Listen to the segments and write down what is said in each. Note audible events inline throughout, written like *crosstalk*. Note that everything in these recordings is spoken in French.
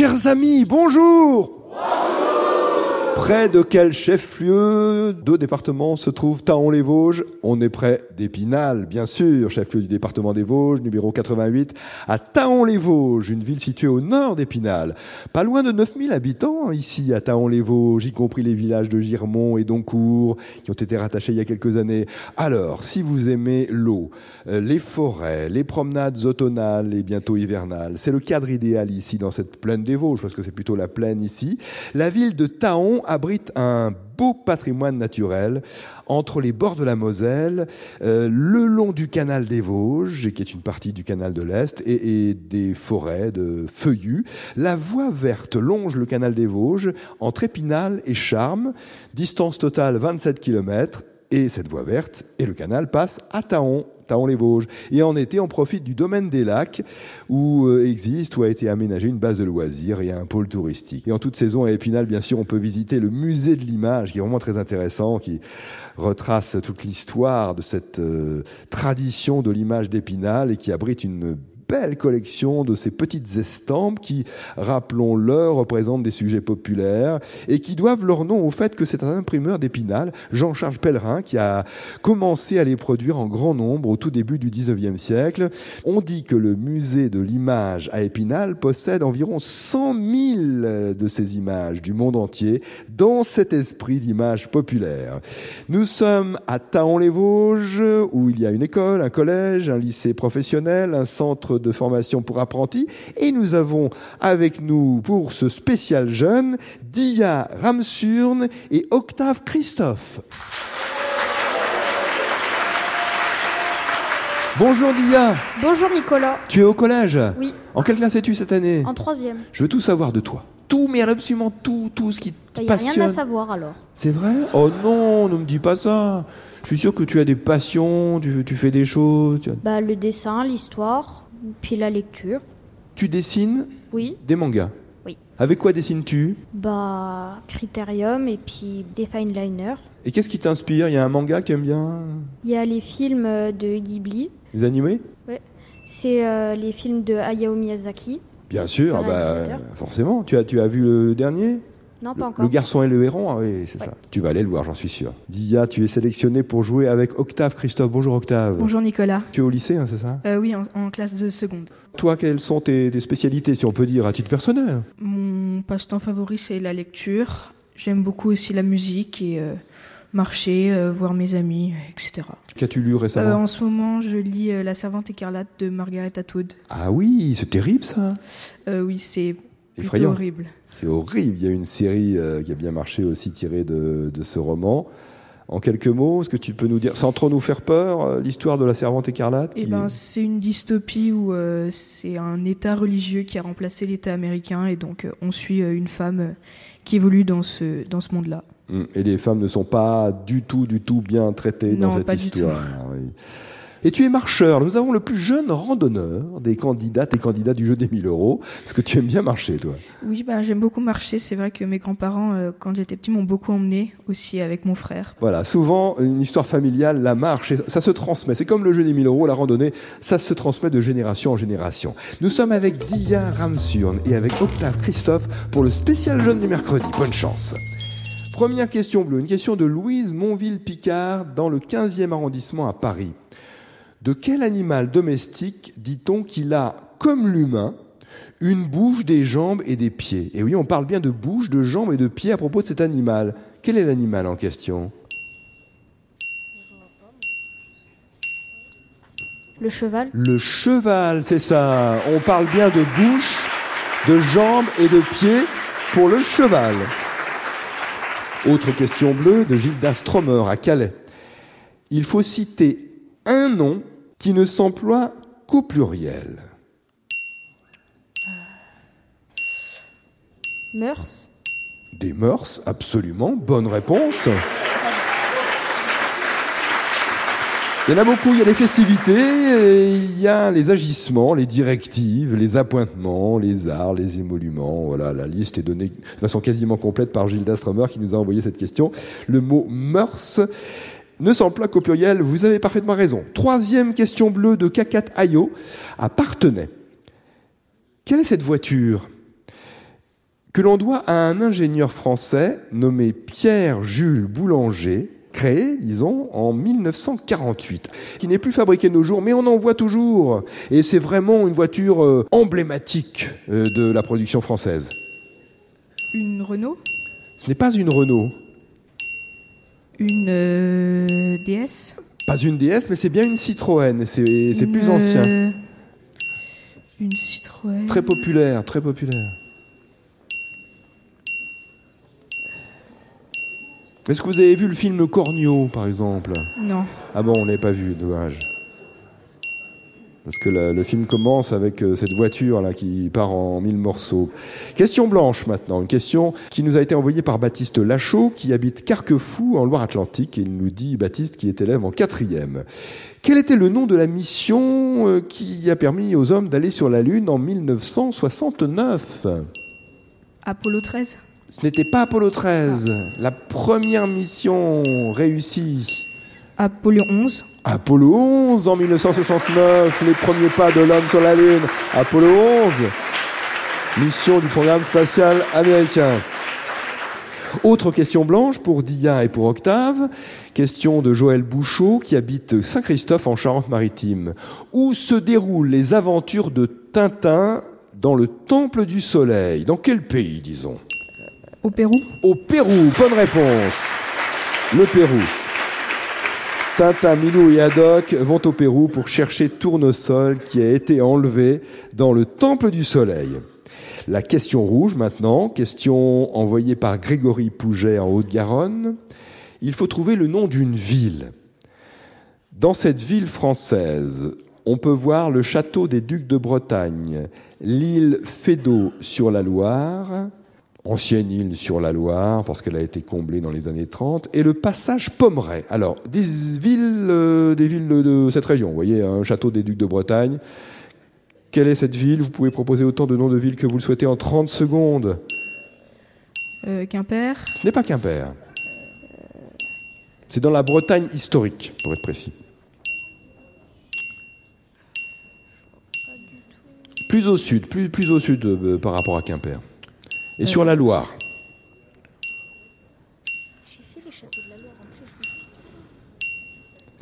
chers amis, bonjour Près de quel chef-lieu de département se trouve Taon-les-Vosges? On est près d'Épinal, bien sûr, chef-lieu du département des Vosges, numéro 88, à Taon-les-Vosges, une ville située au nord d'Épinal. Pas loin de 9000 habitants ici à Taon-les-Vosges, y compris les villages de Girmont et Doncourt, qui ont été rattachés il y a quelques années. Alors, si vous aimez l'eau, euh, les forêts, les promenades automnales et bientôt hivernales, c'est le cadre idéal ici dans cette plaine des Vosges, parce que c'est plutôt la plaine ici. La ville de Taon abrite un beau patrimoine naturel entre les bords de la Moselle, euh, le long du canal des Vosges, qui est une partie du canal de l'Est, et, des forêts de feuillus. La voie verte longe le canal des Vosges entre Épinal et Charmes, distance totale 27 km, et cette voie verte et le canal passe à Taon, Taon-les-Vosges. Et en été, on profite du domaine des lacs où euh, existe ou a été aménagée une base de loisirs et un pôle touristique. Et en toute saison à Épinal, bien sûr, on peut visiter le musée de l'image qui est vraiment très intéressant, qui retrace toute l'histoire de cette euh, tradition de l'image d'Épinal et qui abrite une belle collection de ces petites estampes qui, rappelons-le, représentent des sujets populaires et qui doivent leur nom au fait que c'est un imprimeur d'Épinal, Jean-Charles Pellerin, qui a commencé à les produire en grand nombre au tout début du 19e siècle. On dit que le musée de l'image à Épinal possède environ 100 000 de ces images du monde entier dans cet esprit d'image populaire. Nous sommes à Taon-les-Vosges où il y a une école, un collège, un lycée professionnel, un centre de formation pour apprentis. Et nous avons avec nous, pour ce spécial jeune, Dia Ramsurne et Octave Christophe. Bonjour Dia. Bonjour Nicolas. Tu es au collège Oui. En quelle classe es-tu cette année En troisième. Je veux tout savoir de toi. Tout, mais absolument tout, tout ce qui te Il n'y passionne. a rien à savoir alors. C'est vrai? Oh non, ne me dis pas ça. Je suis sûr que tu as des passions, tu, tu fais des choses. Tu, Bah, le dessin, l'histoire, puis la lecture. tu dessines Oui. des mangas. Oui. Avec quoi dessines-tu? Bah, Critérium et puis des fine liners. Et qu'est-ce qui t'inspire? Il y a un manga que tu aimes bien? Il y a les films euh, de Ghibli. Les animés? C'est euh, les films de Hayao Miyazaki. Bien sûr, ah bah, forcément. Tu as, tu as vu le dernier? Non, le, pas encore. le garçon et le héron Ah oui, c'est Ouais. ça. Tu vas aller le voir, j'en suis sûr. Dia, tu es sélectionné pour jouer avec Octave Christophe. Bonjour Octave. Bonjour Nicolas. Tu es au lycée, hein, c'est ça? Euh, oui, en, en classe de seconde. Toi, quelles sont tes, tes spécialités, si on peut dire, à titre personnel? Mon passe-temps favori, c'est la lecture. J'aime beaucoup aussi la musique et euh, marcher, euh, voir mes amis, etc. Qu'as-tu lu Euh, récemment en ce moment, je lis La Servante écarlate de Margaret Atwood. Ah oui, c'est terrible ça. Euh, oui, c'est Effrayant. horrible. C'est horrible. Il y a une série euh, qui a bien marché aussi tirée de, de ce roman. En quelques mots, est-ce que tu peux nous dire, sans trop nous faire peur, euh, l'histoire de la servante écarlate Eh ben, c'est une dystopie où euh, c'est un État religieux qui a remplacé l'État américain et donc euh, on suit euh, une femme qui évolue dans ce, dans ce monde-là. Mm. Et les femmes ne sont pas du tout, du tout bien traitées dans cette pas du histoire. oui. Et tu es marcheur. Nous avons le plus jeune randonneur des candidates et candidats du jeu des 1000 euros. Parce que tu aimes bien marcher, toi. Oui, ben, j'aime beaucoup marcher. C'est vrai que mes grands-parents, euh, quand j'étais petit, m'ont beaucoup emmené aussi avec mon frère. Voilà, souvent, une histoire familiale, la marche, ça se transmet. C'est comme le jeu des 1000 euros, la randonnée, ça se transmet de génération en génération. Nous sommes avec Dia Ramsurne et avec Octave Christophe pour le spécial jeune du mercredi. Bonne chance. Première question bleue, une question de Louise Monville-Picard dans le 15e arrondissement à Paris. De quel animal domestique dit-on qu'il a, comme l'humain, une bouche, des jambes et des pieds? Et oui, on parle bien de bouche, de jambes et de pieds à propos de cet animal. Quel est l'animal en question? Le cheval. Le cheval, c'est ça. On parle bien de bouche, de jambes et de pieds pour le cheval. Autre question bleue de Gilda Stromer à Calais. Il faut citer un nom qui ne s'emploie qu'au pluriel. Mœurs. Des mœurs, absolument. Bonne réponse. Il y en a beaucoup, il y a les festivités, et il y a les agissements, les directives, les appointements, les arts, les émoluments. Voilà, la liste est donnée de façon quasiment complète par Gilda Stromer qui nous a envoyé cette question. Le mot mœurs ne s'emploie qu'au pluriel, vous avez parfaitement raison. Troisième question bleue de Kakat Ayo à Partenay. Quelle est cette voiture que l'on doit à un ingénieur français nommé Pierre-Jules Boulanger, créé, disons, en 1948, qui n'est plus fabriqué de nos jours, mais on en voit toujours. Et c'est vraiment une voiture euh, emblématique euh, de la production française. Une Renault? Ce n'est pas une Renault. Une euh, DS Pas une DS, mais c'est bien une Citroën, c'est plus ancien. euh, Une Citroën. Très populaire, très populaire. Est-ce que vous avez vu le film Cornio, par exemple? Non. Ah bon, on l'avait pas vu, dommage. Parce que la- le film commence avec euh, cette voiture là qui part en mille morceaux. Question blanche maintenant, une question qui nous a été envoyée par Baptiste Lachaud qui habite Carquefou en Loire-Atlantique et il nous dit Baptiste qui est élève en quatrième. Quel était le nom de la mission euh, qui a permis aux hommes d'aller sur la Lune en 1969 Apollo 13 Ce n'était pas Apollo 13, la première mission réussie. Apollo 11 Apollo 11 en 1969, les premiers pas de l'homme sur la Lune. Apollo 11, mission du programme spatial américain. Autre question blanche pour Dia et pour Octave. Question de Joël Bouchot qui habite Saint-Christophe en Charente-Maritime. Où se déroulent les aventures de Tintin dans le Temple du Soleil? Dans quel pays, disons? Au Pérou Au Pérou. Bonne réponse. Le Pérou. Tintin, Milou et Haddock vont au Pérou pour chercher Tournesol qui a été enlevé dans le Temple du Soleil. La question rouge maintenant, question envoyée par Grégory Pouget en Haute-Garonne. Il faut trouver le nom d'une ville. Dans cette ville française, on peut voir le château des Ducs de Bretagne, l'île Fédot sur la Loire, ancienne île sur la Loire, parce qu'elle a été comblée dans les années 30, et le passage Pommeret. Alors, des villes, euh, des villes de, de cette région, vous voyez, un château des Ducs de Bretagne. Quelle est cette ville? Vous pouvez proposer autant de noms de villes que vous le souhaitez en 30 secondes. euh, Quimper Ce n'est pas Quimper. C'est dans la Bretagne historique, pour être précis. Plus au sud, plus, plus au sud euh, par rapport à Quimper. Et sur la Loire. J'ai fait les châteaux de la Loire en plus.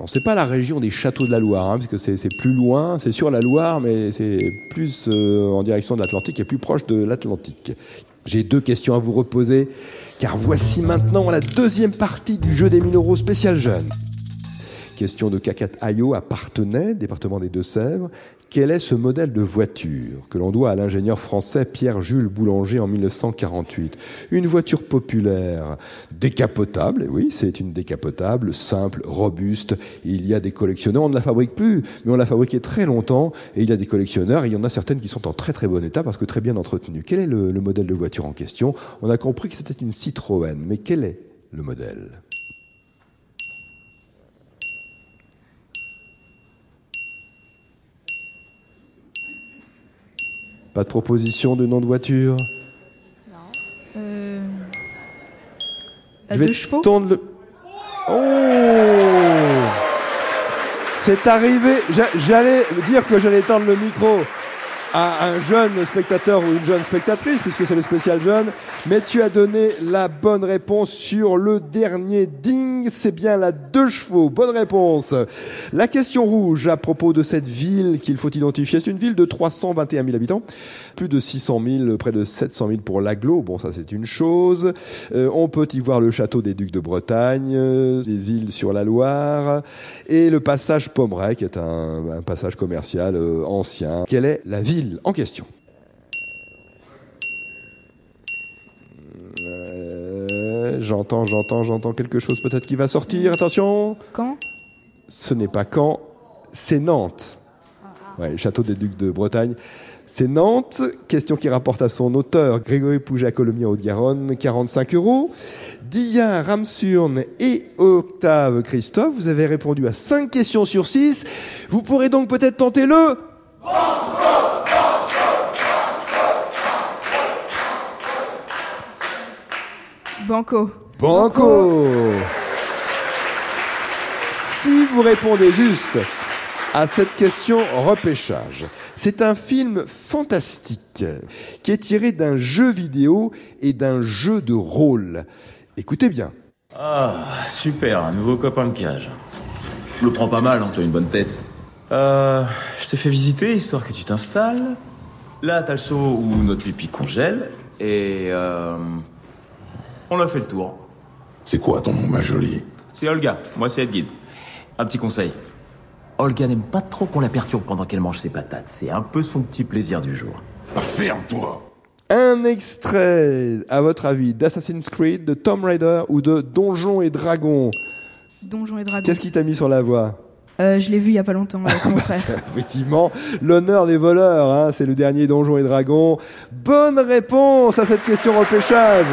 Non, c'est pas la région des châteaux de la Loire, hein, parce que c'est c'est plus loin, c'est sur la Loire, mais c'est plus euh, en direction de l'Atlantique et plus proche de l'Atlantique. J'ai deux questions à vous reposer, car voici maintenant la deuxième partie du jeu des 1000 euros spécial jeune. Question de Cacat Ayo à Partenay, département des Deux-Sèvres. Quel est ce modèle de voiture que l'on doit à l'ingénieur français Pierre-Jules Boulanger en 1948 Une voiture populaire, décapotable, et oui, c'est une décapotable, simple, robuste. Il y a des collectionneurs, on ne la fabrique plus, mais on l'a fabriquée très longtemps, et il y a des collectionneurs, et il y en a certaines qui sont en très très bon état parce que très bien entretenues. Quel est le modèle de voiture en question? On a compris que c'était une Citroën, mais quel est le modèle? Pas de proposition de nom de voiture? Euh, À Je vais deux chevaux? tendre le... Oh! C'est arrivé. J'a- J'allais dire que j'allais tendre le micro à un jeune spectateur ou une jeune spectatrice, puisque c'est le spécial jeune, mais tu as donné la bonne réponse sur le dernier ding, c'est bien la deux chevaux. Bonne réponse. La question rouge à propos de cette ville qu'il faut identifier, c'est une ville de 321 000 habitants, plus de 600 000, près de 700 000 pour l'aglo. Bon, ça c'est une chose. Euh, on peut y voir le château des Ducs de Bretagne, euh, les îles sur la Loire, et le passage Pommeret, qui est un, un passage commercial euh, ancien. Quelle est la ville en question? J'entends, j'entends, j'entends quelque chose peut-être qui va sortir. Attention Quand? Ce n'est pas Caen, c'est Nantes. Ouais, le château des Ducs de Bretagne. C'est Nantes. Question qui rapporte à son auteur, Grégory Pouget, Colomiers Haute-Garonne, 45 euros. Dia, Ramsurne et Octave Christophe, vous avez répondu à 5 questions sur 6. Vous pourrez donc peut-être tenter le... Banco. Banco Si vous répondez juste à cette question repêchage. C'est un film fantastique qui est tiré d'un jeu vidéo et d'un jeu de rôle. Écoutez bien. Ah, super, un nouveau copain de cage. Je le prends pas mal, hein, tu as une bonne tête. Euh, je te fais visiter histoire que tu t'installes. Là, t'as le seau où notre pipi congèle. Et euh, on a fait le tour. C'est quoi ton nom, ma jolie C'est Olga, moi c'est Edgid. Un petit conseil. Olga n'aime pas trop qu'on la perturbe pendant qu'elle mange ses patates. C'est un peu son petit plaisir du jour. Ah, Ferme-toi Un extrait, à votre avis, d'Assassin's Creed, de Tomb Raider ou de Donjons et Dragons Donjons et Dragons. Qu'est-ce qui t'a mis sur la voie Euh, je l'ai vu il y a pas longtemps avec mon frère. *laughs* Effectivement, l'honneur des voleurs, hein, c'est le dernier Donjons et Dragons. Bonne réponse à cette question repêchage.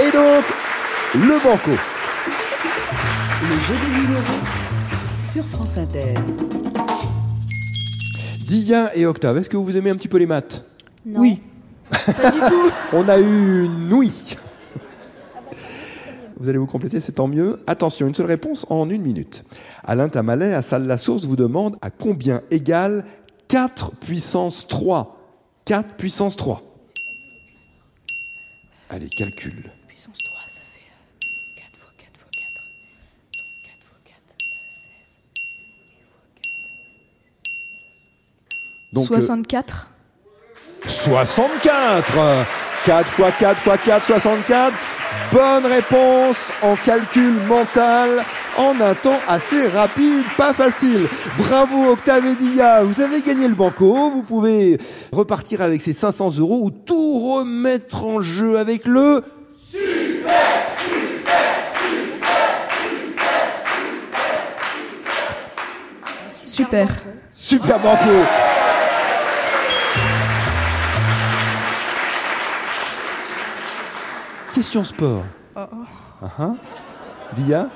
Et donc, le banco. Le jeu des 1000 euros sur France Inter. Dia et Octave, est-ce que vous aimez un petit peu les maths? Non. Oui. Pas du tout. *laughs* On a eu une oui. Vous allez vous compléter, c'est tant mieux. Attention, une seule réponse en une minute. Alain Tamalet, à Salle la Source, vous demande à combien égale 4 puissance 3 4 puissance 3. Allez, calcul. Puissance 3, ça fait 4 x 4 x 4. Donc 4 x 4, 16. Donc, euh, 64. 64 4 x 4 x 4, 64. Bonne réponse en calcul mental en un temps assez rapide, pas facile. Bravo Octave et Dia, vous avez gagné le banco. Vous pouvez repartir avec ces 500 euros ou tout remettre en jeu avec le Super. Super Banco. Question sport. Oh, oh. Ah, ah. Dia?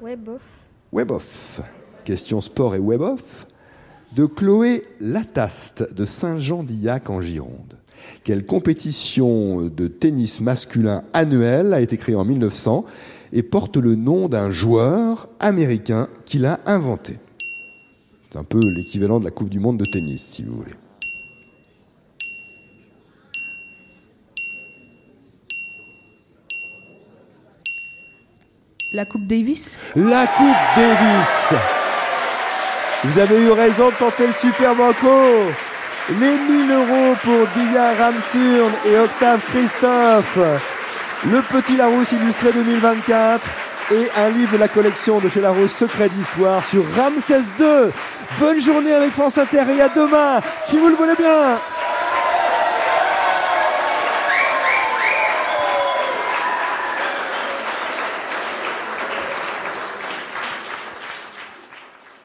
Ouais, bof. Web-off. Question sport et web-off. De Chloé Lataste de Saint-Jean-d'Illac en Gironde. Quelle compétition de tennis masculin annuelle a été créée en 1900 et porte le nom d'un joueur américain qui l'a inventé? C'est un peu l'équivalent de la Coupe du Monde de tennis, si vous voulez. La Coupe Davis. La Coupe Davis. Vous avez eu raison de tenter le Super Banco. Les 1000 euros pour Dia Ramsurn et Octave Christophe. Le Petit Larousse illustré 2024 et un livre de la collection de chez Larousse Secret d'Histoire sur Ramsès II. Bonne journée avec France Inter et à demain, si vous le voulez bien.